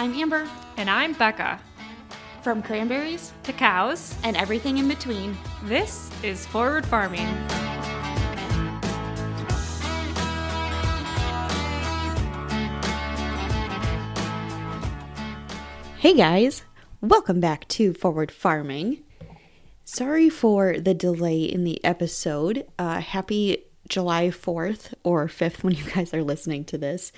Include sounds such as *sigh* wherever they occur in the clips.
I'm Amber. And I'm Becca. From cranberries to cows and everything in between, this is Forward Farming. Hey guys, welcome back to Forward Farming. Sorry for the delay in the episode. Uh, happy July 4th or 5th when you guys are listening to this.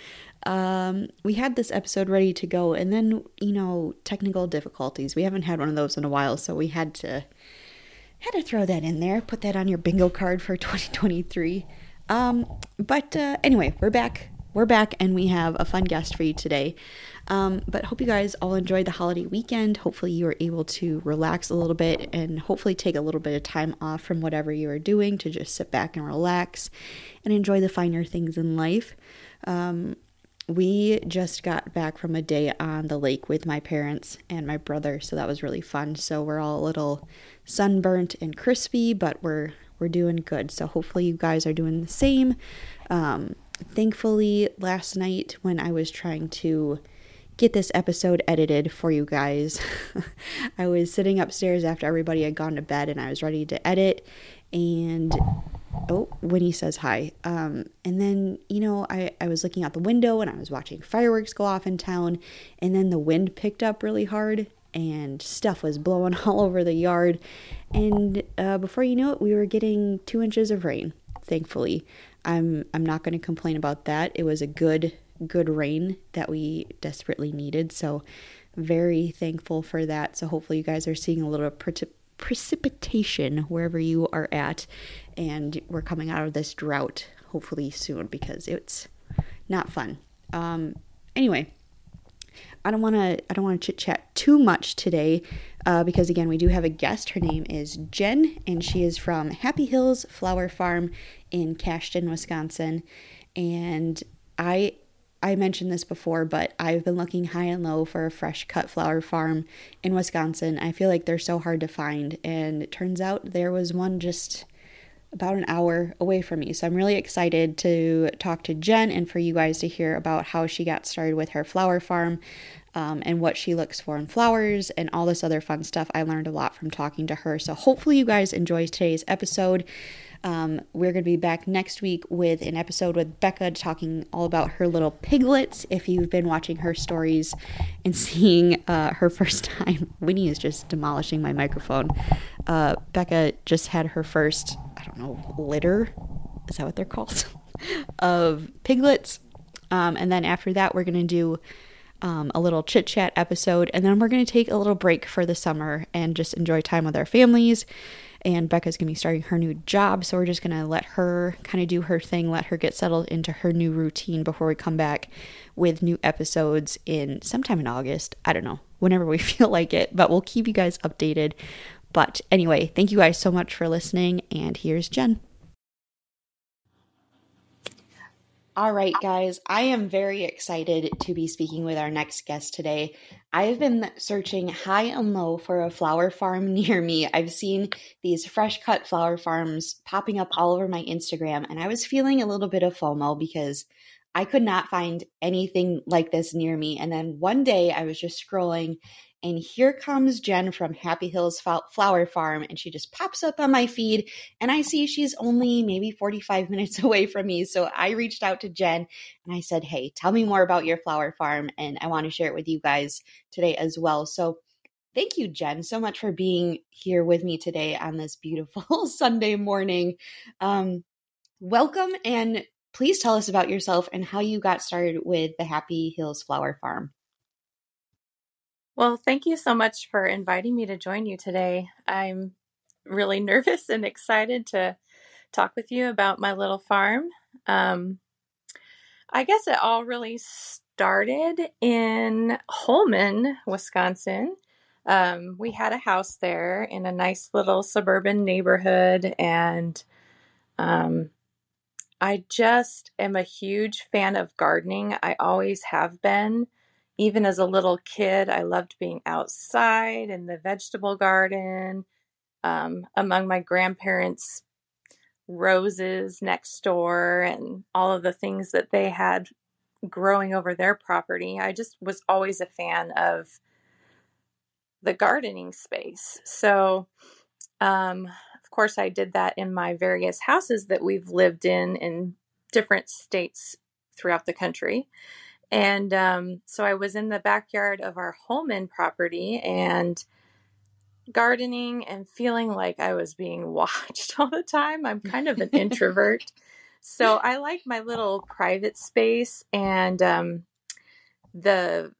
Um, we had this episode ready to go, and then, you know, technical difficulties. We haven't had one of those in a while, so we had to had to throw that in there, put that on your bingo card for *laughs* 2023. Um, but uh, anyway, we're back. We're back, and we have a fun guest for you today. Um, but hope you guys all enjoyed the holiday weekend. Hopefully, you were able to relax a little bit and hopefully take a little bit of time off from whatever you are doing to just sit back and relax and enjoy the finer things in life. Um, we just got back from a day on the lake with my parents and my brother, so that was really fun. So we're all a little sunburnt and crispy, but we're we're doing good. So hopefully you guys are doing the same. Um, thankfully, last night when I was trying to get this episode edited for you guys, *laughs* I was sitting upstairs after everybody had gone to bed and I was ready to edit, and oh, Winnie says hi. Um, and then, you know, I, I was looking out the window and I was watching fireworks go off in town. And then the wind picked up really hard and stuff was blowing *laughs* all over the yard. And uh, before you know it, we were getting two inches of rain, thankfully. I'm, I'm not going to complain about that. It was a good, good rain that we desperately needed. So, very thankful for that. So, hopefully, you guys are seeing a little precipitation wherever you are at and we're coming out of this drought hopefully soon because it's not fun. Um, anyway, I don't want to I don't want to chit chat too much today uh, because again we do have a guest. Her name is Jen and she is from Happy Hills Flower Farm in Cashton, Wisconsin. And I I mentioned this before, but I've been looking high and low for a fresh cut flower farm in Wisconsin. I feel like they're so hard to find, and it turns out there was one just about an hour away from me. So I'm really excited to talk to Jen and for you guys to hear about how she got started with her flower farm um, and what she looks for in flowers and all this other fun stuff. I learned a lot from talking to her. So hopefully you guys enjoy today's episode. Um, we're going to be back next week with an episode with Becca talking all about her little piglets. If you've been watching her stories and *laughs* seeing uh, her first time, *laughs* Winnie is just demolishing my microphone. Uh, Becca just had her first, I don't know, litter. Is that what they're called? *laughs* of piglets. Um, and then after that, we're going to do um, a little chit chat episode. And then we're going to take a little break for the summer and just enjoy time with our families and Becca's going to be starting her new job. So we're just going to let her kind of do her thing, let her get settled into her new routine before we come back with new episodes in sometime in August. I don't know, whenever we *laughs* feel like it, but we'll keep you guys updated. But anyway, thank you guys so much for listening, and here's Jen. All right, guys, I am very excited to be speaking with our next guest today. I have been searching high and low for a flower farm *laughs* near me. I've seen these fresh cut flower farms popping up all over my Instagram, and I was feeling a little bit of FOMO because I could not find anything like this near me. And then one day I was just scrolling and here comes Jen from Happy Hills Flower Farm, and she just pops up on my feed. And I see she's only maybe 45 minutes *laughs* away from me. So I reached out to Jen and I said, Hey, tell me more about your flower farm. And I want to share it with you guys today as well. So thank you, Jen, so much for being here with me today on this beautiful *laughs* Sunday morning. Um, welcome and please tell us about yourself and how you got started with the Happy Hills Flower Farm. Well, thank you so much for inviting me to join you today. I'm really *laughs* nervous and excited to talk with you about my little farm. Um, I guess it all really started in Holmen, Wisconsin. Um, we had a house there in a nice little suburban neighborhood, and um, I just am a huge fan of gardening. I always have been even as a little kid, I loved being outside in the vegetable garden, um, among my grandparents' roses next door, and all of the things that they had growing over their property. I just was always a fan of the gardening space. So, um, of course, I did that in my various houses that we've lived in in different states throughout the country. And um, so I was in the backyard of our Holmen property and gardening and feeling like I was being *laughs* watched all the time. I'm kind of an *laughs* introvert. So I like my little private space and um, the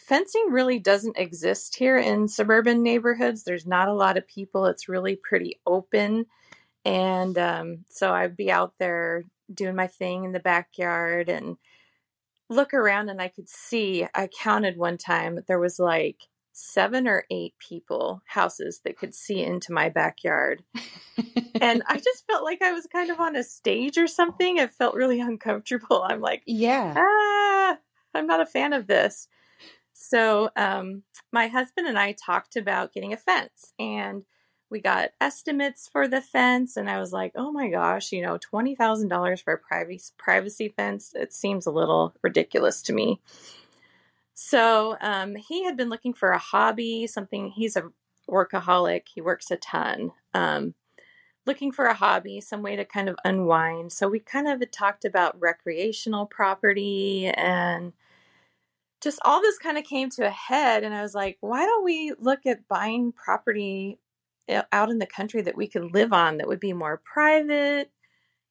fencing really doesn't exist here in suburban neighborhoods. There's not a lot of people. It's really pretty open. And um, so I'd be out there doing my thing in the backyard and look around and I could see, I counted one time, there was like seven or eight people, houses that could see into my backyard. and I just felt like I was kind of on a stage or something. It felt really *laughs* uncomfortable. I'm like, yeah. Ah, I'm not a fan of this. So, um, my husband and I talked about getting a fence and we got estimates for the fence. And I was like, oh my gosh, you know, $20,000 for a privacy, privacy fence. It seems a little ridiculous to me. So, um, he had been looking for a hobby, something, he's a workaholic, he works a ton. Um, looking for a hobby, some way to kind of unwind. So we kind of talked about recreational property and just all this kind of came to a head and i was like why don't we look at buying property out in the country that we could live on that would be more private.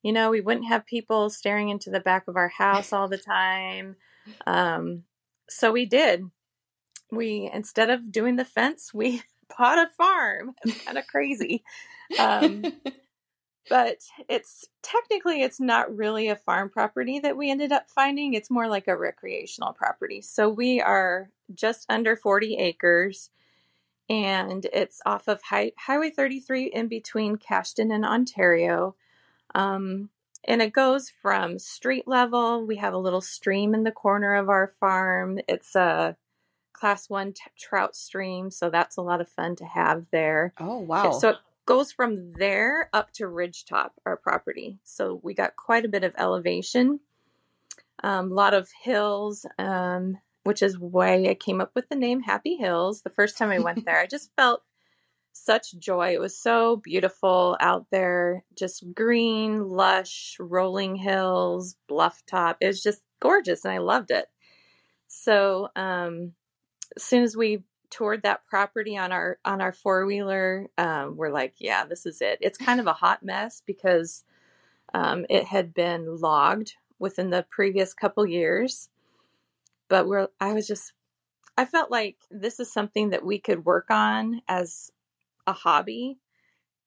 You know we wouldn't have people staring into the back of our house all the time. Um, so we did. We instead of doing the fence we *laughs* bought a farm. It's kind of crazy. Um, *laughs* but it's technically it's not really a farm property that we ended up finding. It's more like a recreational property. So we are just under 40 acres and it's off of High, highway 33 in between cashton and ontario. Um, and it goes from street level we have a little stream in the corner of our farm. It's a class one t- trout stream so that's a lot of fun to have there. Oh wow. so it goes from there up to ridgetop our property. So we got quite a bit of elevation a um, lot of hills um, which is why i came up with the name happy hills the first time i went there. I *laughs* just felt such joy. It was so beautiful out there just green lush rolling hills bluff top. It was just gorgeous and i loved it. So um, as soon as we toured that property on our on our four wheeler, um, we're like, yeah, this is it. It's kind of a hot mess because um, it had been logged within the previous couple years, but we're I was just I felt like this is something that we could work on as a hobby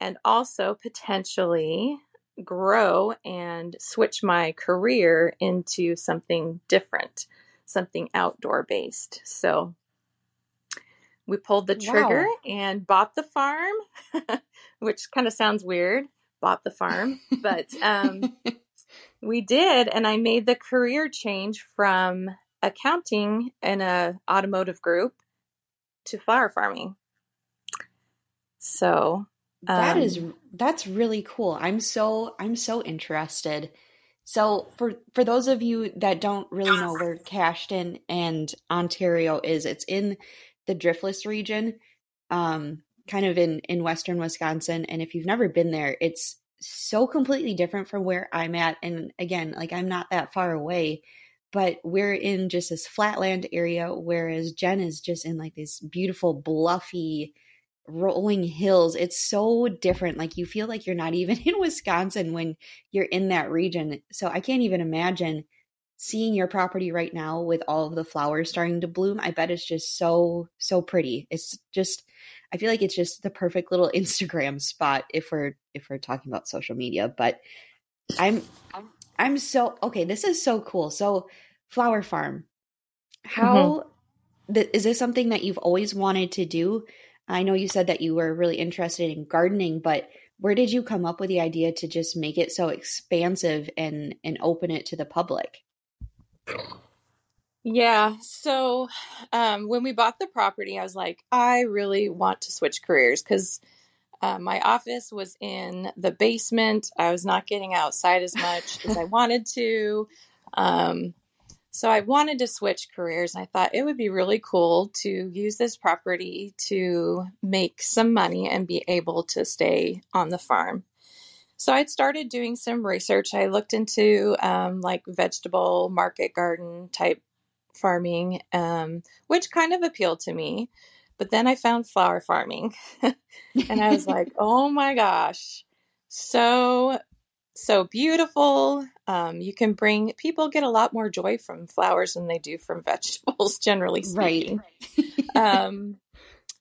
and also potentially grow and switch my career into something different, something outdoor based. So we pulled the trigger wow. and bought the farm, *laughs* which kind of sounds weird. Bought the farm, but um, *laughs* we did, and I made the career change from accounting in a automotive group to flower farming. So um, that is that's really cool. I'm so I'm so interested. So for for those of you that don't really know where Cashton and Ontario is, it's in the Driftless region, um, kind of in in western Wisconsin. And if you've never been there, it's so completely different from where I'm at. And again, like I'm not that far away, but we're in just this flatland area, whereas Jen is just in like this beautiful, bluffy, rolling hills. It's so different. Like you feel like you're not even *laughs* in Wisconsin when you're in that region. So I can't even imagine seeing your property right now with all of the flowers starting to bloom, I bet it's just so so pretty. It's just I feel like it's just the perfect little *laughs* Instagram spot if we're if we're talking about social media, but I'm I'm so okay, this is so cool. So flower farm. How mm-hmm. th- is this something that you've always wanted to do? I know you said that you were really interested in gardening, but where did you come up with the idea to just make it so expansive and and open it to the public? Yeah. So um, when we bought the property, I was like, I really want to switch careers because uh, my office was in the basement. I was not getting outside as much as I *laughs* wanted to. Um, So I wanted to switch careers and I thought it would be really cool to use this property to make some money and be able to stay on the farm. So I'd started doing some research. I looked into um, like vegetable market garden type farming, um, which kind of appealed to me. But then I found flower farming *laughs* and I was like, *laughs* oh my gosh, so, so beautiful. Um, you can bring people get a lot more joy from flowers than they do from *laughs* vegetables, generally speaking. Right. um,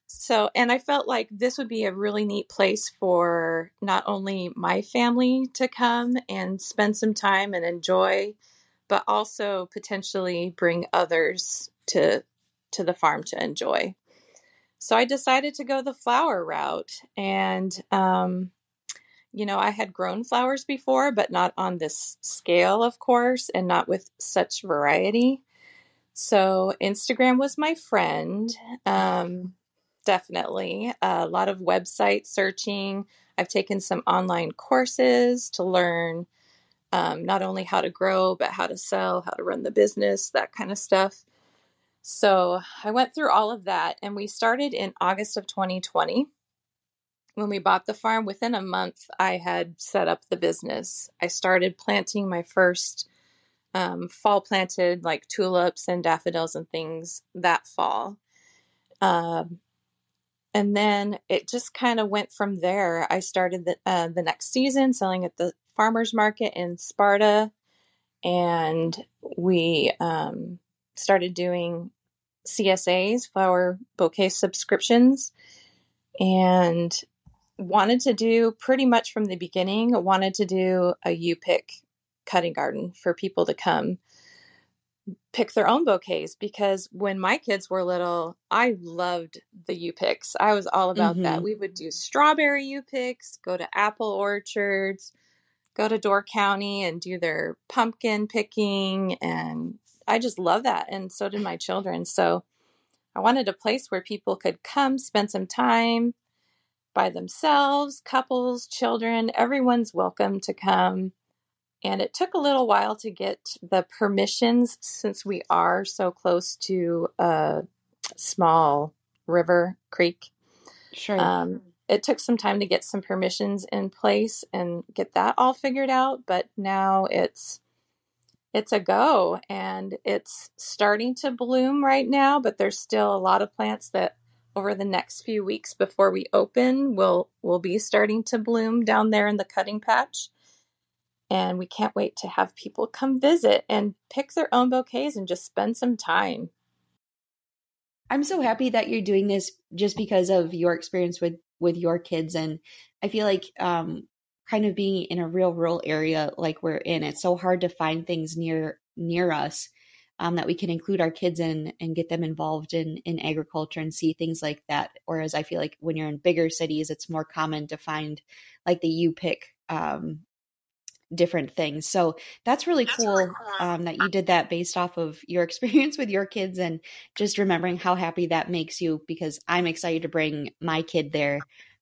so, and I felt like this would be a really neat place for not only my family to come and spend some time and enjoy, but also potentially bring others to to the farm to enjoy. So I decided to go the flower route. And, um, you know, I had grown flowers before, but not on this scale, of course, and not with such variety. So Instagram was my friend. Um, definitely. a lot of website searching. I've taken some online courses to learn um, not only how to grow, but how to sell, how to run the business, that kind of stuff. So I went through all of that, and we started in August of 2020. When we bought the farm, within a month, I had set up the business. I started planting my first um, fall planted like tulips and daffodils and things that fall. Um, and then it just kind of went from there. I started the, uh, the next season selling at the farmers market in Sparta, and we um, started doing CSAs, flower bouquet subscriptions, and wanted to do pretty much from the beginning, wanted to do a U pick cutting garden for people to come pick their own bouquets because when my kids were little, I loved the U picks. I was all about mm-hmm. that. We would do strawberry U picks, go to apple orchards, go to Door County and do their pumpkin picking and I just love that. And so did my children. So I wanted a place where people could come, spend some time by themselves, couples, children, everyone's welcome to come. And it took a little while to get the permissions since we are so close to a small river creek. Sure. Um, it took some time to get some permissions in place and get that all figured out, but now it's it's a go and it's starting to bloom right now, but there's still a lot of plants that over the next few weeks before we open will will be starting to bloom down there in the cutting patch. And we can't wait to have people come visit and pick their own bouquets and just spend some time. I'm so happy that you're doing this just because of your experience with with your kids and I feel like um kind of being in a real rural area like we're in, it's so hard to find things near near us um, that we can include our kids in and get them involved in in agriculture and see things like that. Whereas I feel like when you're in bigger cities, it's more common to find like the you pick um, different things. So that's really that's cool, really cool. Um, that you did that based off of your *laughs* experience with your kids and just remembering how happy that makes you because I'm excited to bring my kid there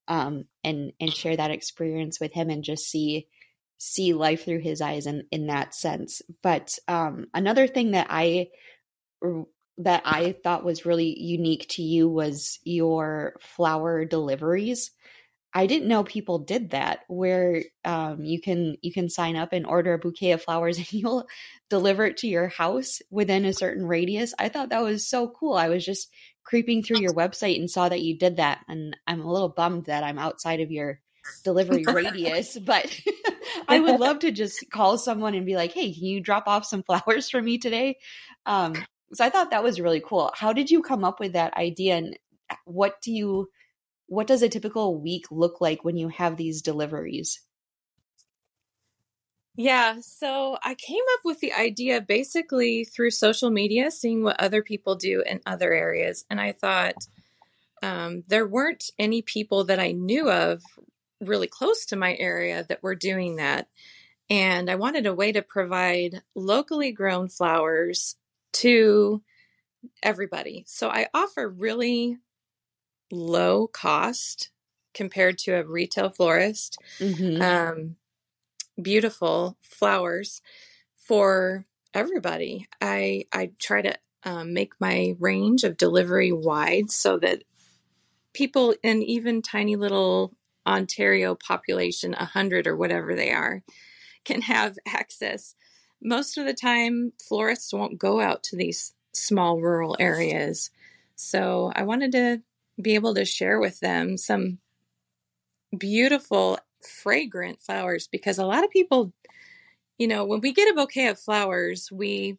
um, and and share that experience with him and just see see life through his eyes in in that sense. But um, another thing that I that I thought was really unique to you was your flower deliveries. I didn't know people did that where um, you can you can sign up and order a bouquet of flowers *laughs* and you'll deliver it to your house within a certain radius. I thought that was so cool. I was just creeping through your website and saw that you did that and I'm a little bummed that I'm outside of your delivery *laughs* radius, but *laughs* I would love to just call someone and be like, "Hey, can you drop off some flowers for me today?" Um, so I thought that was really cool. How did you come up with that idea and what do you what does a typical week look like when you have these deliveries? Yeah, so I came up with the idea basically through social media, seeing what other people do in other areas. And I thought um, there weren't any people that I knew of really close to my area that were doing that. And I wanted a way to provide locally grown flowers to everybody. So I offer really low cost compared to a retail florist. Mm-hmm. Um, beautiful flowers for everybody. I I try to um, make my range of delivery wide so that people in even tiny little Ontario population, a hundred or whatever they are, can have access. Most of the time, florists won't go out to these small rural areas. So I wanted to be able to share with them some beautiful, fragrant flowers because a lot of people, you know, when we get a bouquet of flowers, we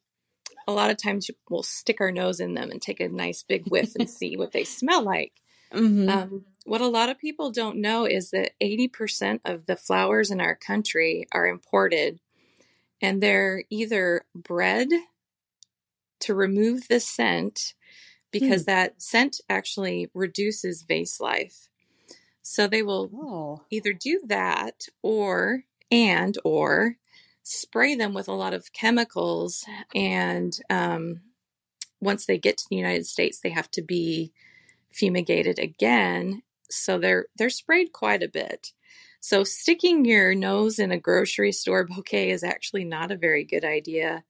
a lot of times we'll stick our nose in them and take a nice big whiff and see what they smell like. *laughs* Mm-hmm. Um, what a lot of people don't know is that 80% of the flowers in our country are imported and they're either bred to remove the scent because hmm. that scent actually reduces vase life. So they will oh. either do that or and or spray them with a lot of chemicals and um, once they get to the United States they have to be fumigated again so they're they're sprayed quite a bit. So sticking your nose in a grocery store *laughs* bouquet is actually not a very good idea.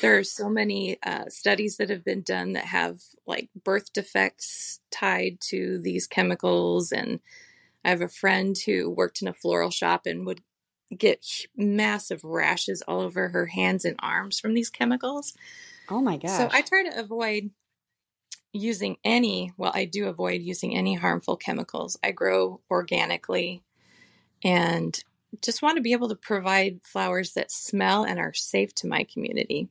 There are so many uh, studies that have been done that have like birth defects tied to these chemicals, and I have a friend who worked in a floral shop and would get massive rashes all over her hands and arms from these chemicals. Oh my gosh. So I try to avoid using any, well, I do avoid using any harmful chemicals. I grow organically and just want to be able to provide flowers that smell and are safe to my community.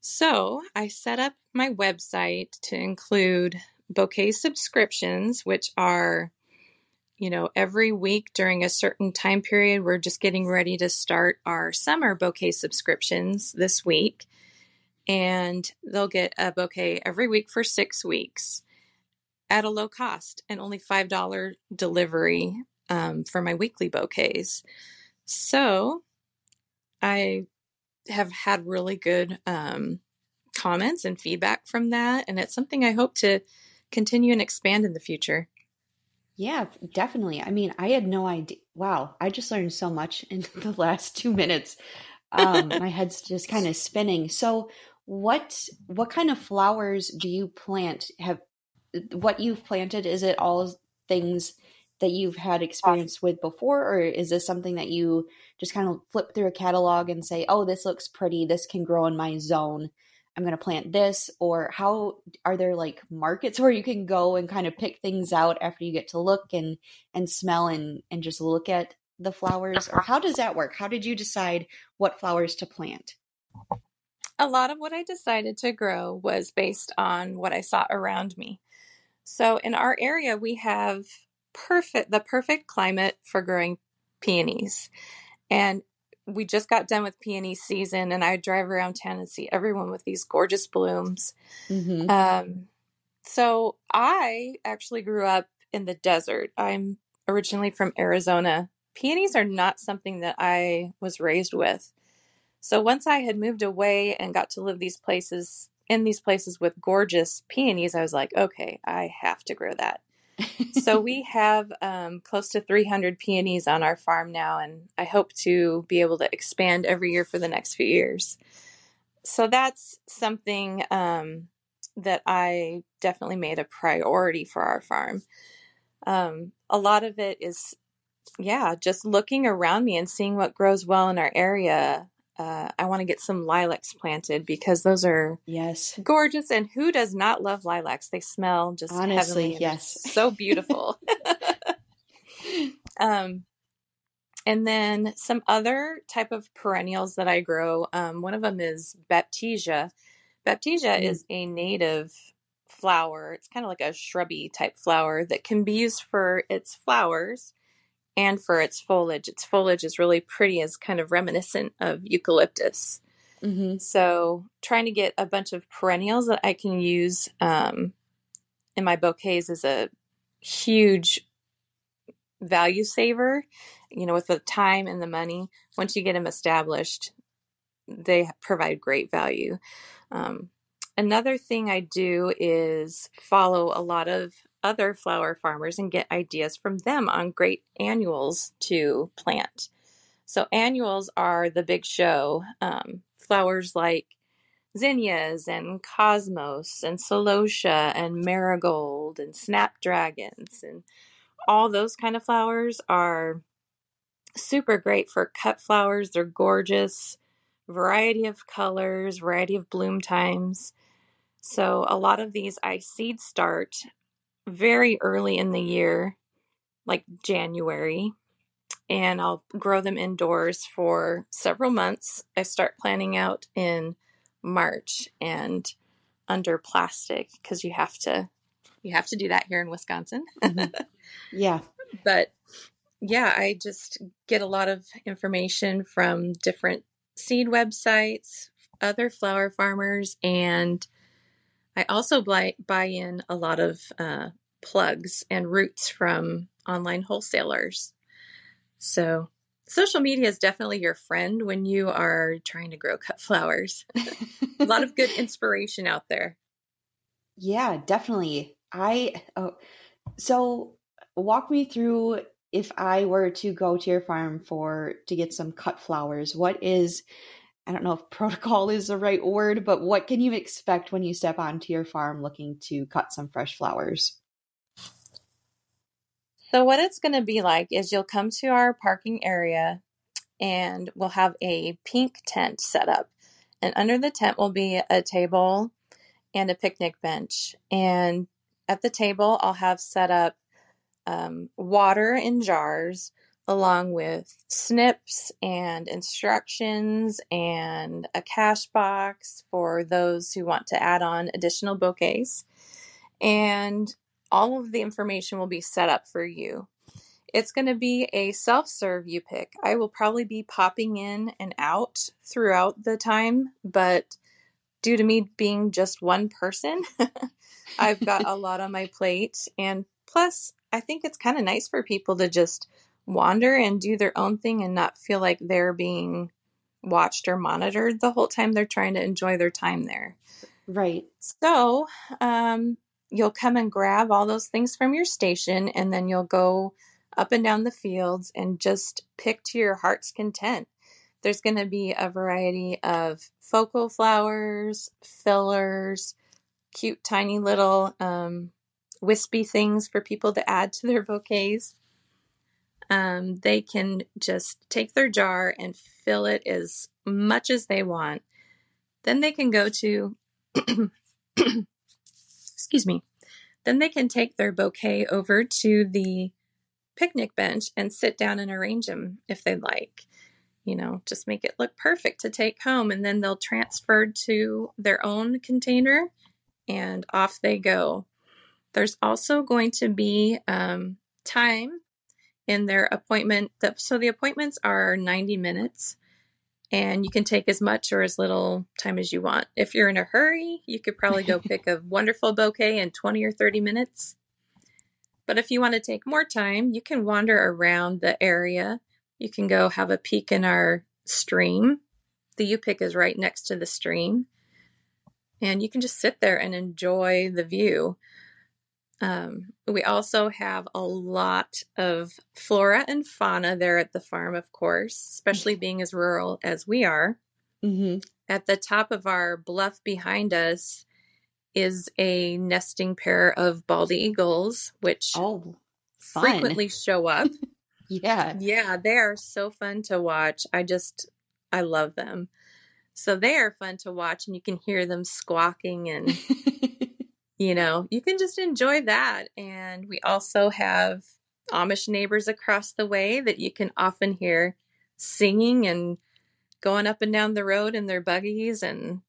So I set up my website to include bouquet subscriptions, which are, you know, every week during a certain time period. We're just getting ready to start our summer bouquet subscriptions this week and they'll get a bouquet every week for six weeks at a low cost and only $5 delivery um, for my weekly bouquets. So I have had really good um, comments and feedback from that. And it's something I hope to continue and expand in the future. Yeah, definitely. I mean, I had no idea. Wow, I just learned so much in *laughs* the last two minutes. Um, my head's just kind of spinning. So, what what kind of flowers do you plant? Have what you've planted? Is it all things that you've had experience with before, or is this something that you just kind of flip through a catalog and say, "Oh, this looks pretty. This can grow in my zone. I'm going to plant this." Or how are there like markets *laughs* where you can go and kind of pick things out after you get to look and and smell and and just look at the flowers? Or how does that work? How did you decide what flowers to plant? a lot of what I decided to grow was based on what I saw around me. So in our area, we have perfect the perfect climate for growing peonies. And we just got done with peony season, and I drive around town and see everyone with these gorgeous blooms. Mm-hmm. Um, so I actually grew up in the desert. I'm originally from Arizona. Peonies are not something that I was raised with. So once I had moved away and got to live these places in these places with gorgeous peonies, I was like, okay, I have to grow that. So *laughs* we have um, close to 300 peonies on our farm now, and I hope to be able to expand every year for the next few years. So that's something um, that I definitely made a priority for our farm. Um, a lot of it is, yeah, just looking around me and seeing what grows well in our area uh, I want to get some lilacs planted because those are yes gorgeous. And who does not love lilacs? They smell just honestly yes, so beautiful. *laughs* um, and then some other type of perennials that I grow. Um, one of them is Baptisia. Baptisia mm. is a native flower. It's kind of like a shrubby type flower that can be used for its flowers and for its foliage. Its foliage is really pretty, is kind of reminiscent of eucalyptus. Mm-hmm. So, trying to get a bunch of perennials that I can use um, in my bouquets is a huge value saver. You know, with the time and the money, once you get them established, they provide great value. Um, another thing I do is follow a lot of other flower farmers and get ideas from them on great annuals to plant. So, annuals are the big show um, flowers like zinnias and cosmos and celosia and marigold and snapdragons and all those kind of flowers are super great for cut flowers. They're gorgeous, variety of colors, variety of bloom times. So a lot of these I seed start very early in the year, like January, and I'll grow them indoors for several months. I start planting out in March and under plastic because you have to you have to do that here in Wisconsin. Mhm. *laughs* Yeah. but yeah, I just get a lot of information from different seed websites, other flower farmers, and I also buy, buy in a lot of uh, plugs and roots from online wholesalers. So, social media is definitely your friend when you are trying to grow *laughs* cut flowers. a lot of good *laughs* inspiration out there. Yeah, definitely. I oh, so walk me through if I were to go to your farm for to get some cut flowers. What is I don't know if *laughs* protocol is the right word, but what can you expect when you step onto your farm looking to cut some fresh flowers? So, what it's going to be like is you'll come to our parking area and we'll have a pink tent set up. And under the tent will be a table and a picnic bench. And at the table, I'll have set up um, water in jars along with snips and instructions and a cash box for those who want to add on additional bouquets. And all of the information will be set up for you. It's going to be a self serve you pick. I will probably be popping in and out throughout the time, but due to me being just one person, *laughs* I've got a *laughs* lot on my plate. And plus, I think it's kind of nice for people to just wander and do their own thing and not feel like they're being watched or monitored the whole time they're trying to enjoy their time there. Right. So, um, you'll come and grab all those things from your station and then you'll go up and down the fields and just pick to your heart's content. There's going to be a variety of focal flowers, fillers, cute, tiny little um, wispy things for people to add to their bouquets. Um, they can just take their jar and fill it as much as they want. Then they can go to *clears throat* *coughs* excuse me, then they can take their bouquet over to the picnic bench and sit down and arrange them if they'd like. You know, just make it look perfect to take home, and then they'll transfer to their own container and off they go. There's also going to be um, time in their appointment. So the appointments are 90 minutes and you can take as much or as little time as you want. If you're in a hurry, you could probably go pick a *laughs* wonderful bouquet in 20 or 30 minutes. But if you want to take more time, you can wander around the area. You can go have a peek in our stream. The U pick is right next to the stream. And you can just sit there and enjoy the view. Um, we also have a lot of flora and fauna there at the farm, of course, especially being as rural as we are. Mm-hmm. At the top of our bluff behind us is a nesting pair of bald eagles, which Oh, fun. frequently show up. *laughs* Yeah. yeah, they are so fun to watch. I just, I love them. So they are fun to watch, and you can hear them squawking and *laughs* you know, you can just enjoy that. And we also have Amish neighbors across the way that you can often hear singing and going up and down the road in their buggies. And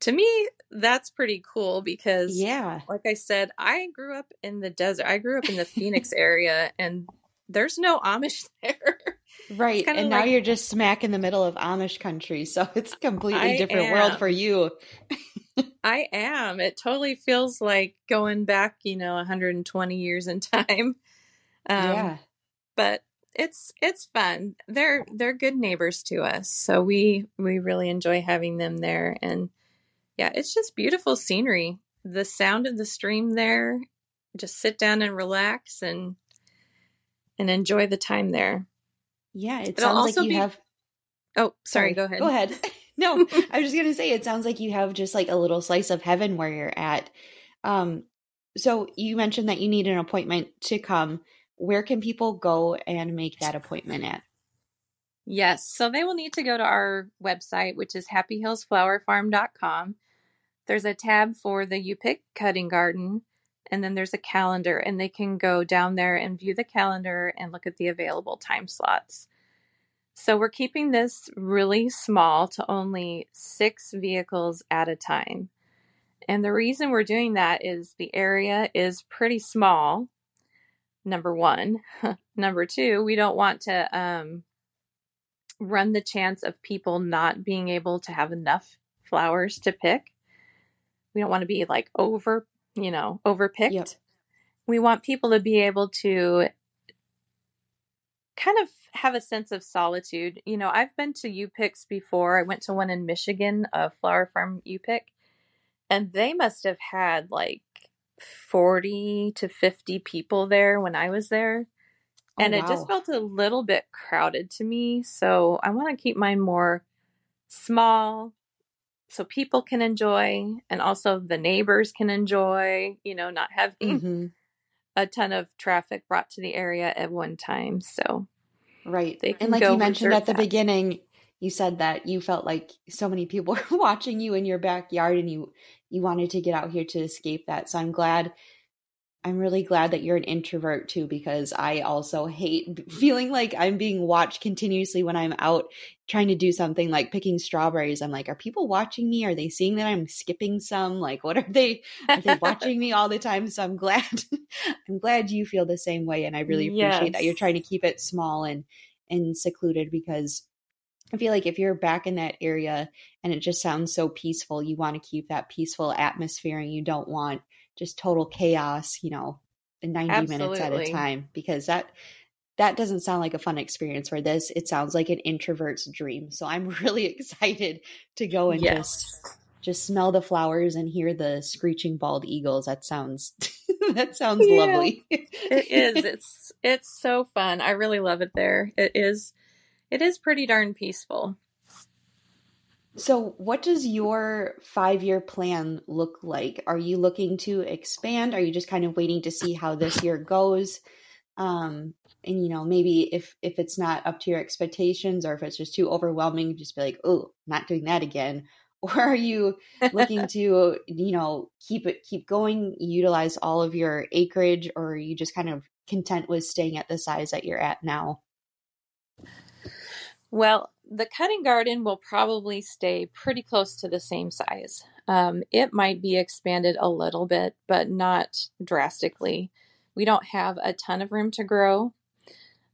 to me, that's pretty cool because, yeah. like I said, I grew up in the desert. I grew up in the Phoenix *laughs* area, and there's no Amish *laughs* there. Right. And now like- you're just smack in the middle of Amish country. So it's a completely I different am. world for you. *laughs* I am. It totally feels like going back, you know, 120 years in *laughs* time. Um, yeah. but it's it's fun. They're they're good neighbors to us, so we we really enjoy having them there. And yeah, it's just beautiful scenery. The sound of the stream there. Just sit down and relax and and enjoy the time there. Yeah. It It'll sounds like also you be- have. Oh, sorry. Go ahead. Go ahead. *laughs* *laughs* no, I was just gonna say it sounds like you have just like a little slice of heaven where you're at. Um, so you mentioned that you need an appointment to come. Where can people go and make that appointment at? Yes, so they will need to go to our website, which is happyhillsflowerfarm.com. There's a tab for the you pick cutting garden, and then there's a calendar, and they can go down there and view the calendar and look at the available time slots. So we're keeping this really small to only six vehicles at a time. And the reason we're doing that is the area is pretty small. Number one. *laughs* Number two, we don't want to um, run the chance of people not being able to have enough flowers to pick. We don't want to be like over, you know, overpicked. Yep. We want people to be able to kind of have a sense of solitude. You know, I've been to U picks before. I went to one in Michigan, a flower farm U pick, and they must have had like 40 to 50 people there when I was there. Oh, and wow. it just felt a little bit crowded to me. So I want to keep mine more small so people can enjoy and also the neighbors can enjoy, you know, not having mm-hmm. A ton of traffic brought to the area at one time. So, right. And like you mentioned at the that. beginning, you said that you felt like so many people *laughs* were watching you in your backyard and you you wanted to get out here to escape that. So I'm glad I'm really glad that you're an introvert too, because I also hate *laughs* feeling like I'm being watched continuously when I'm out trying to do something like picking strawberries. I'm like, are people watching me? Are they seeing that I'm skipping some? Like, what are they? Are they watching me all the time? So I'm glad, *laughs* I'm glad you feel the same way, and I really appreciate yes. that you're trying to keep it small and and secluded because I feel like if you're back in that area and it just sounds so peaceful, you want to keep that peaceful atmosphere and you don't want just total chaos, you know, in 90 Absolutely. minutes at a time because that that doesn't sound like a fun experience for this. It sounds like an introvert's dream. So I'm *laughs* really excited to go and yes. just just smell the flowers and hear the screeching bald eagles. That sounds *laughs* that sounds yeah, lovely. it is. *laughs* It's it's so fun. I really love it there. It is it is pretty darn peaceful. So, what does your five year plan look like? Are you looking to expand? Are you just kind of waiting to see how this year goes? Um, and you know, maybe if if it's not up to your expectations, or if it's just too overwhelming, just be like, "Oh, not doing that again." *laughs* Or are you looking to, you know, keep it keep going, utilize all of your acreage, or are you just kind of content with staying at the size that you're at now? Well, the cutting garden will probably stay pretty close to the same size. Um, it might be expanded a little bit, but not drastically. We don't have a ton of room to grow,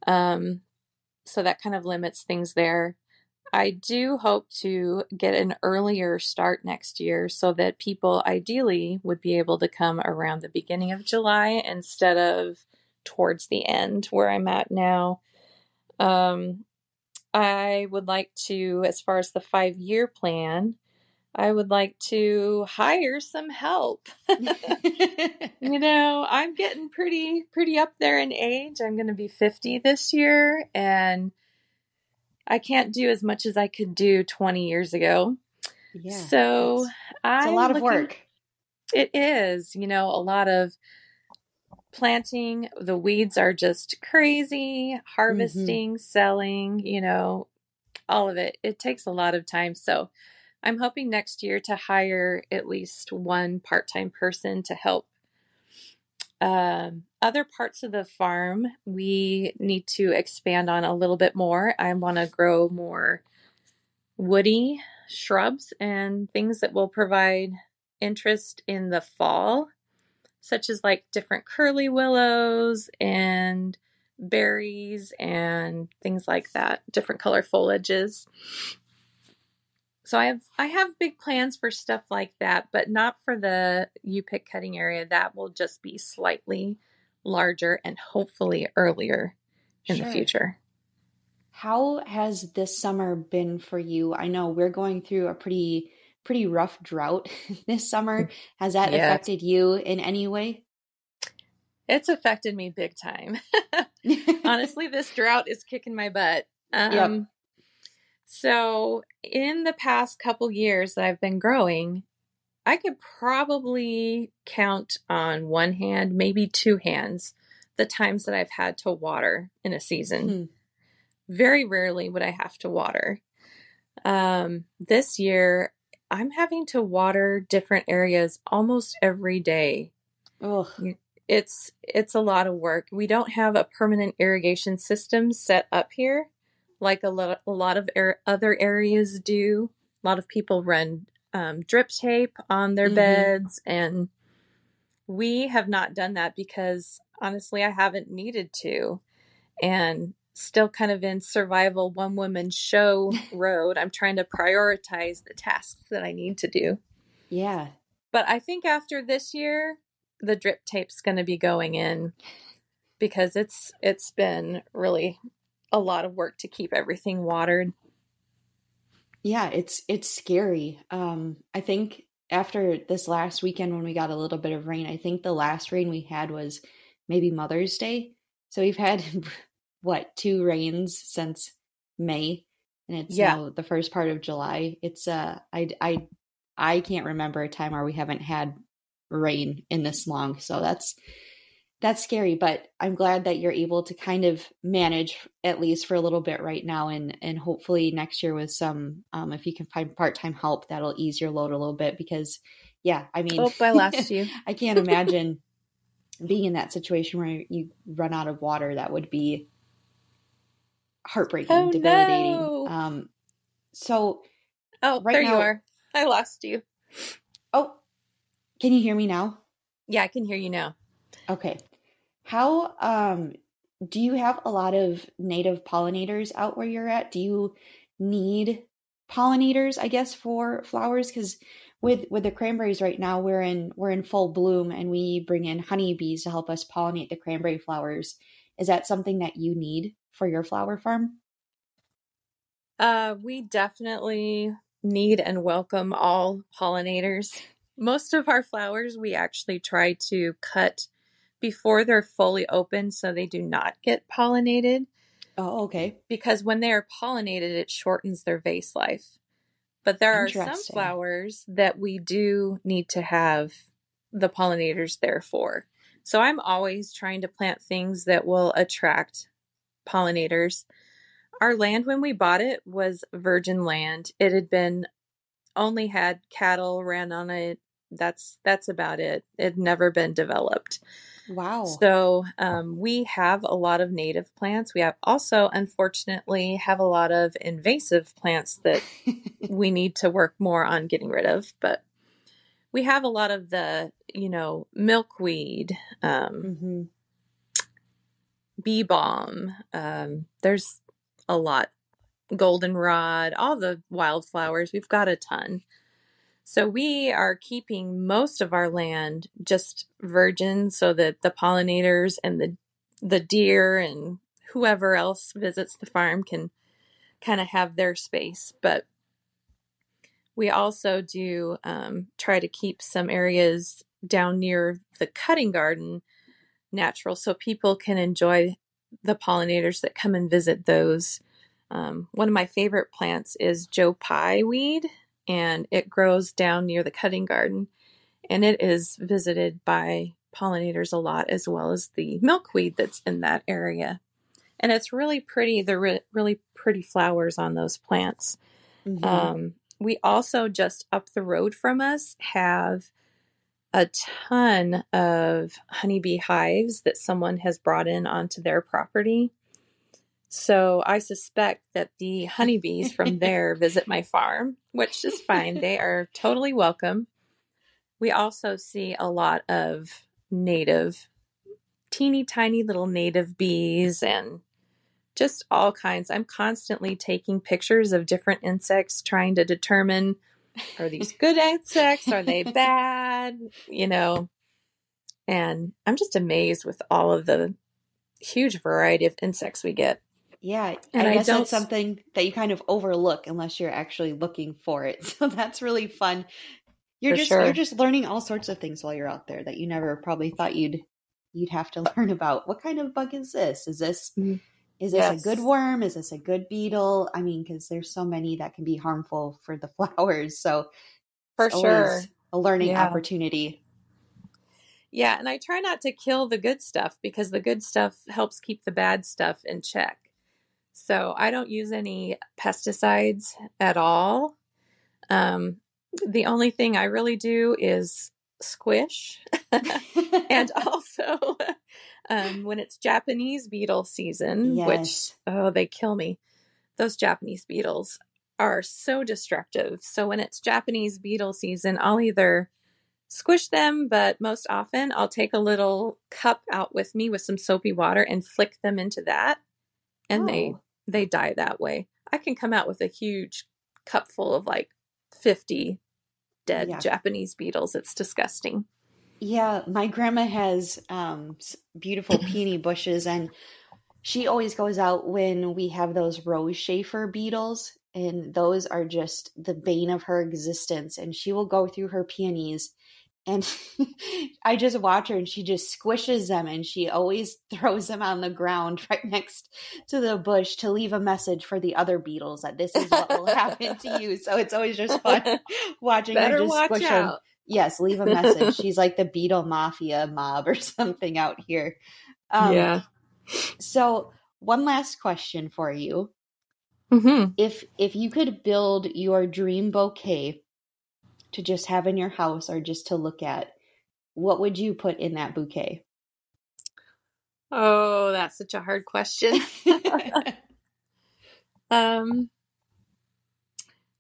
um, so that kind of limits things there. I do hope to get an earlier start next year so that people ideally would be able to come around the beginning of July instead of towards the end where I'm at now. Um, I would like to, as far as the five year plan, I would like to hire some help. *laughs* you *laughs* know, I'm getting pretty pretty up there in age. I'm going to be 50 this year and I can't do as much as I could do 20 years ago. Yeah. So, it's a lot of work. It is, you know, a lot of planting. The weeds are just crazy, mm-hmm. harvesting, mm-hmm. selling, you know, all of it. It takes a lot of time. So I'm hoping next year to hire at least one part time person to help. Um, other parts of the farm we need to expand on a little bit more. I want to grow more woody shrubs and things that will provide interest in the fall such as like different curly willows and berries and things like that, different color foliages. So I have I have big plans for stuff like that, but not for the U pick cutting area. That will just be slightly larger and hopefully earlier in sure. the future. How has this summer been for you? I know we're going through a pretty pretty rough drought *laughs* this summer. Has that yes. affected you in any way? It's affected me big time. *laughs* Honestly, *laughs* this drought is kicking my butt. Um, yep. So, in the past couple years that I've been growing, I could probably count on one hand, maybe two hands, the times that I've had to water in a season. Hmm. Very rarely would I have to water. Um, this year, I'm having to water different areas almost every day. Ugh. It's it's a lot of work. We don't have a permanent irrigation system set up here like a lot, a lot of ar- other areas do. A lot of people run um, drip tape on their Mhm. beds, and we have not done that because honestly, I haven't needed to, and still kind of in survival one woman show *laughs* road. I'm trying to prioritize the tasks that I need to do. Yeah. But I think after this year, the drip tape's going to be going in because it's it's been really a lot of work to keep everything watered. Yeah, it's it's scary. Um, I think after this last weekend when we got a little bit of rain, I think the last rain we had was maybe Mother's Day. So we've had *laughs* what, two rains since May, and it's Yeah. now the first part of July. It's uh I I I can't remember a time where we haven't had rain in this long. So that's that's scary, but I'm glad that you're able to kind of manage at least for a little bit right now, and and hopefully next year with some, um, if you can find part time help, that'll ease your load a little bit. Because, yeah, I mean, Hope I lost you. *laughs* I can't imagine being in that situation where you run out of water. That would be heartbreaking, Oh, debilitating. no. Um, so, Oh, Right there now- you are. I lost you. oh, can you hear me now? Yeah, I can hear you now. Okay. How um do you have a lot of native pollinators out where you're at? Do you need pollinators, I guess, for flowers? Because with with the cranberries right now, we're in we're in full bloom and we bring in honeybees to help us pollinate the cranberry flowers. Is that something that you need for your flower farm? Uh, we definitely need and welcome all pollinators. Most of our flowers we actually try to cut before they're fully open so they do not get pollinated Oh, okay. because when they are pollinated, it shortens their vase life. But there are some flowers that we do need to have the pollinators there for. So I'm always trying to plant things that will attract pollinators. Our land when we bought it was virgin land. It had been only had cattle ran on it. That's that's about it. It never been developed. Wow. So um, we have a lot of native plants. We have also, unfortunately, have a lot of invasive plants that *laughs* we need to work more on getting rid of. But we have a lot of the, you know, milkweed, um, hmm bee balm. Um, there's a lot, goldenrod, all the wildflowers. We've got a ton. So we are keeping most of our land just virgin so that the pollinators and the the deer and whoever else visits the farm can kind of have their space. But we also do um, try to keep some areas down near the cutting garden natural so people can enjoy the pollinators that come and visit those. Um, one of my favorite plants is Joe Pye weed, and it grows down near the cutting garden, and it is visited by pollinators a lot as well as the milkweed that's in that area. And it's really pretty, the re- really pretty flowers on those plants. Mhm. Um, we also just up the road from us have a ton of honeybee hives that someone has brought in onto their property. So I suspect that the honeybees from *laughs* there visit my farm, which is fine. They are totally welcome. We also see a lot of native, teeny tiny little native bees and just all kinds. I'm constantly taking pictures of different insects, trying to determine are these good insects? Are they *laughs* bad? You know, and I'm just amazed with all of the huge variety of insects we get. Yeah, And I I guess don't- that's something that you kind of overlook unless you're actually looking for it. *laughs* So that's really fun. You're just sure. you're just learning all sorts of things while you're out there that you never probably thought you'd you'd have to *laughs* learn about. What kind of bug is this? Is this Mhm. Is this Yes. a good worm? Is this a good beetle? I mean, because there's so many that can be harmful for the *laughs* flowers. So For sure. a learning Yeah. opportunity. Yeah, and I try not to kill the good stuff because the good stuff helps keep the bad stuff in check. So I don't use any pesticides at all. Um, the only thing I really do is squish. *laughs* *laughs* and also, um, when it's Japanese beetle season, which, oh, they kill me. Those Japanese beetles are so destructive. So when it's Japanese beetle season, I'll either squish them, but most often I'll take a little cup out with me with some soapy water and flick them into that. And they Oh. they die that way. I can come out with a huge cup full of like 50 dead Yeah. Japanese beetles. It's disgusting. Yeah, my grandma has um beautiful *clears throat* peony bushes and she always goes out when we have those rose chafer beetles and those are just the bane of her existence and she will go through her peonies and *laughs* I just watch her and she just squishes them and she always *laughs* throws them on the ground right next to the bush to leave a message for the other beetles that this is what will happen to you. *laughs* So it's always just fun watching her just watch squish them. Yes, leave a message. *laughs* She's like the Beetle Mafia mob or *laughs* something out here. Um, yeah. So, one last question for you: hmm if if you could build your dream bouquet to just have in your house or just to look at, what would you put in that bouquet? Oh, that's such a hard question. *laughs* um,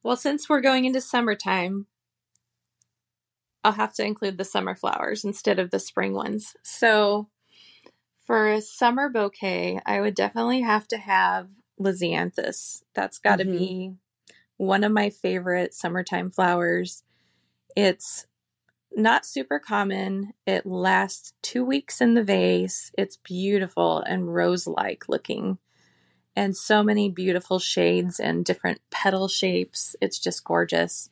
well, since we're going into summertime, I'll have to include the summer flowers instead of the spring ones. So, for a summer bouquet, I would definitely have to have Lisianthus. That's got to Mhm. be one of my favorite summertime flowers. It's not super common. It lasts two weeks in the vase. It's beautiful and rose like looking, and so many beautiful shades and different petal shapes. It's just gorgeous.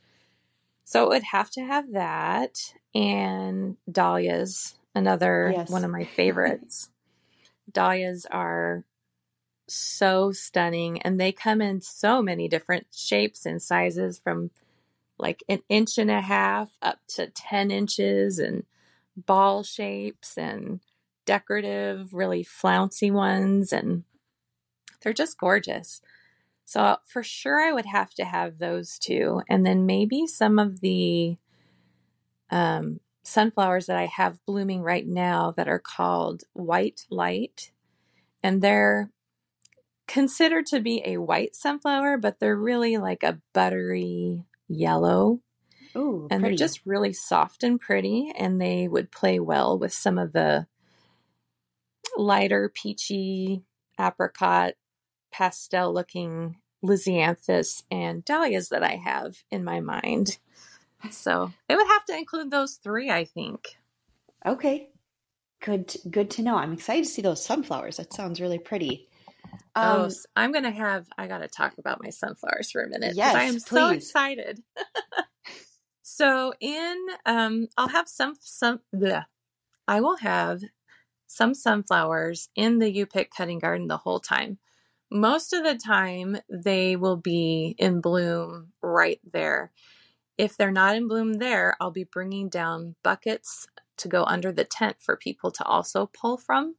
So it would have to have that and dahlias, another Yes. one of my favorites. *laughs* dahlias are so stunning and they come in so many different shapes and sizes from like an inch and a half up to 10 inches and ball shapes and decorative, really flouncy ones. And they're just gorgeous. So for sure, I would have to have those two. And then maybe some of the um, sunflowers that I have blooming right now that are called white light. And they're considered to be a white sunflower, but they're really like a buttery yellow. Ooh, And pretty. they're just really soft and pretty, and they would play well with some of the lighter peachy apricot pastel looking lisianthus and dahlias that I have in my mind. So it would have to include those three, I think. okay. Good, good to know. I'm excited to see those sunflowers. That sounds really pretty. oh, Um, s- I'm going to have, I got to talk about my sunflowers for a minute. 'cause I Yes, am so excited. *laughs* so in, um, I'll have some, some, bleh. I will have some sunflowers in the U Pick cutting garden the whole time. Most of the time, they will be in bloom right there. If they're not in bloom there, I'll be bringing down buckets to go under the tent for people to also pull from.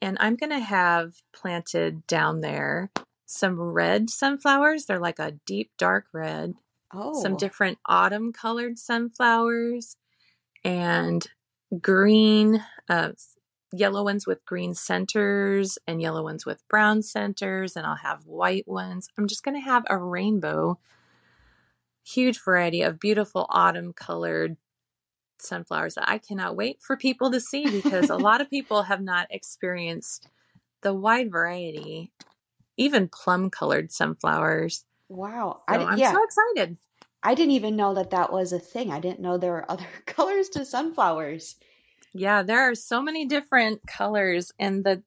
And I'm going to have planted down there some red sunflowers. They're like a deep dark red, oh, some different autumn colored sunflowers, and green, uh, yellow ones with green centers, and yellow ones with brown centers. And I'll have white ones. I'm just going to have a rainbow, huge variety of beautiful autumn colored sunflowers that I cannot wait for people to see because a lot of *laughs* people have not experienced the wide variety, even plum colored sunflowers. wow. So I I'm yeah, so excited. I didn't even know that that was a thing. I didn't know there were other *laughs* colors to sunflowers. Yeah, there are so many different colors, and the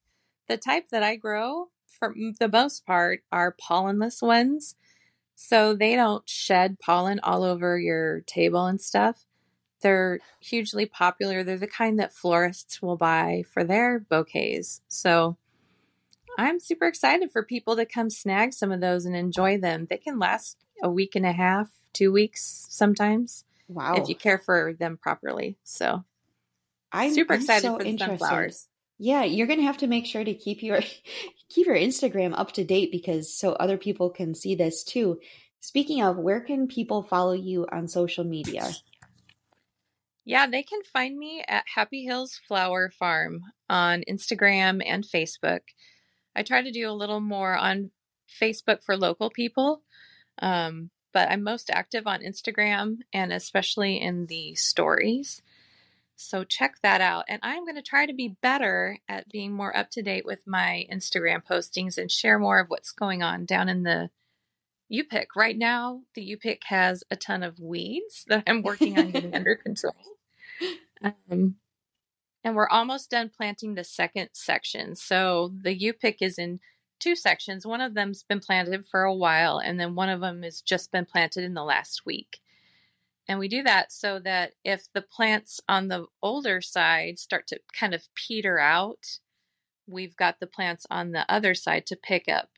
the type that I grow for the most part are pollenless ones. So they don't shed pollen all over your table and stuff. They're hugely popular. They're the kind that florists will buy for their bouquets. So I'm super excited for people to come snag some of those and enjoy them. They can last a week and a half, two weeks sometimes. Wow. If you care for them properly. So I'm super I'm excited so for the interested. sunflowers. Yeah, you're gonna have to make sure to keep your *laughs* keep your Instagram up to date because so other people can see this too. Speaking of, where can people follow you on social media? Yeah, they can find me at Happy Hills Flower Farm on Instagram and Facebook. I try to do a little more on Facebook for local people, um, but I'm most active on Instagram and especially in the stories. So check that out. And I'm going to try to be better at being more up to date with my Instagram postings and share more of what's going on down in the UPick. Right now, the UPick has a ton of weeds that I'm working on getting under *laughs* control. Um, and we're almost done planting the second section. So the U-pick is in two sections. One of them's been planted for a while, and then one of them has just been planted in the last week. And we do that so that if the plants on the older side start to kind of peter out, we've got the plants on the other side to pick up.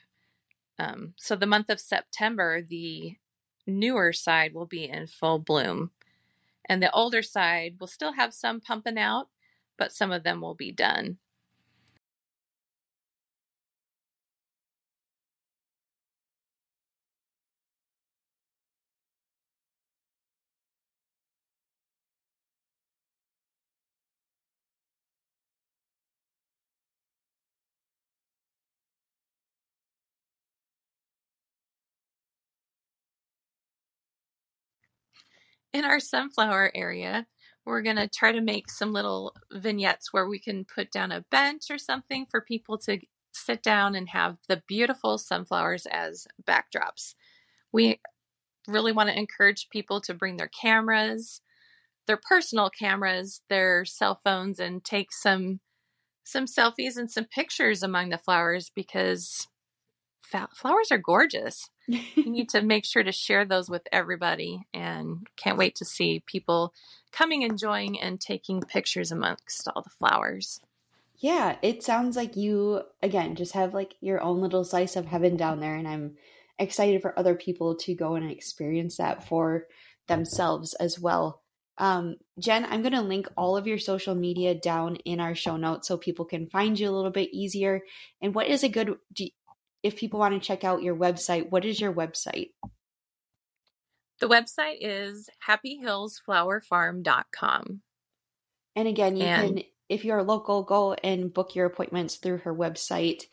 Um, so the month of September, the newer side will be in full bloom. And the older side will still have some pumping out, but some of them will be done. In our sunflower area, we're going to try to make some little vignettes where we can put down a bench or something for people to sit down and have the beautiful sunflowers as backdrops. We really want to encourage people to bring their cameras, their personal cameras, their cell phones and take some some selfies and some pictures among the flowers because flowers are gorgeous you need *laughs* to make sure to share those with everybody and can't wait to see people coming, enjoying, and taking pictures amongst all the flowers. Yeah, it sounds like you, again, just have like your own little slice of heaven down there. And I'm excited for other people to go and experience that for themselves as well. Um, Jen, I'm going to link all of your social media down in our show notes so people can find you a little bit easier. And what is a good, do, if people want to check out your website, what is your website? The website is happyhillsflowerfarm.com. And again, you and, can, if you're local, go and book your appointments through her website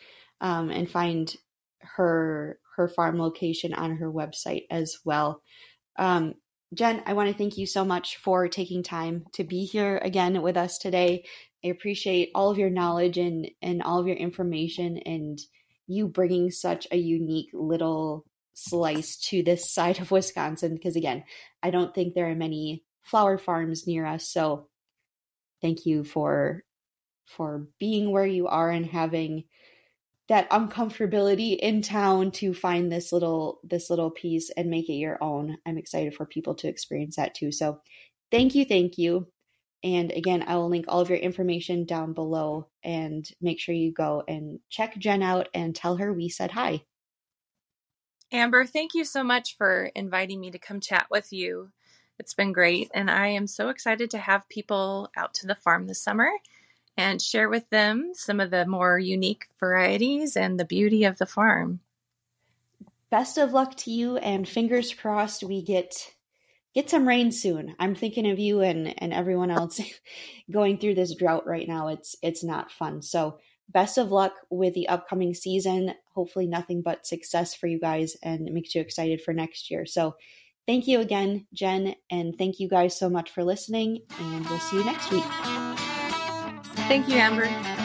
um, and find her her farm location on her website as well. Um, Jen, I want to thank you so much for taking time to be here again with us today. I appreciate all of your knowledge and and all of your information and you bringing such a unique little slice to this *laughs* side of Wisconsin because again, I don't think there are many flower farms near us. So thank you for for being where you are and having that uncomfortability in town to find this little this little piece and make it your own. I'm excited for people to experience that too. So thank you, thank you. And again, I will link all of your information down below and make sure you go and check Jen out and tell her we said hi. Amber, thank you so much for inviting me to come chat with you. It's been great. And I am so excited to have people out to the farm this summer and share with them some of the more unique varieties and the beauty of the farm. Best of luck to you, and fingers crossed we get get some rain soon. I'm thinking of you and and everyone else *laughs* going through this drought right now. It's it's not fun. So best of luck with the upcoming season. Hopefully nothing but success for you guys and it makes you excited for next year. So thank you again, Jen, and thank you guys so much for listening and we'll see you next week. Thank you, Amber.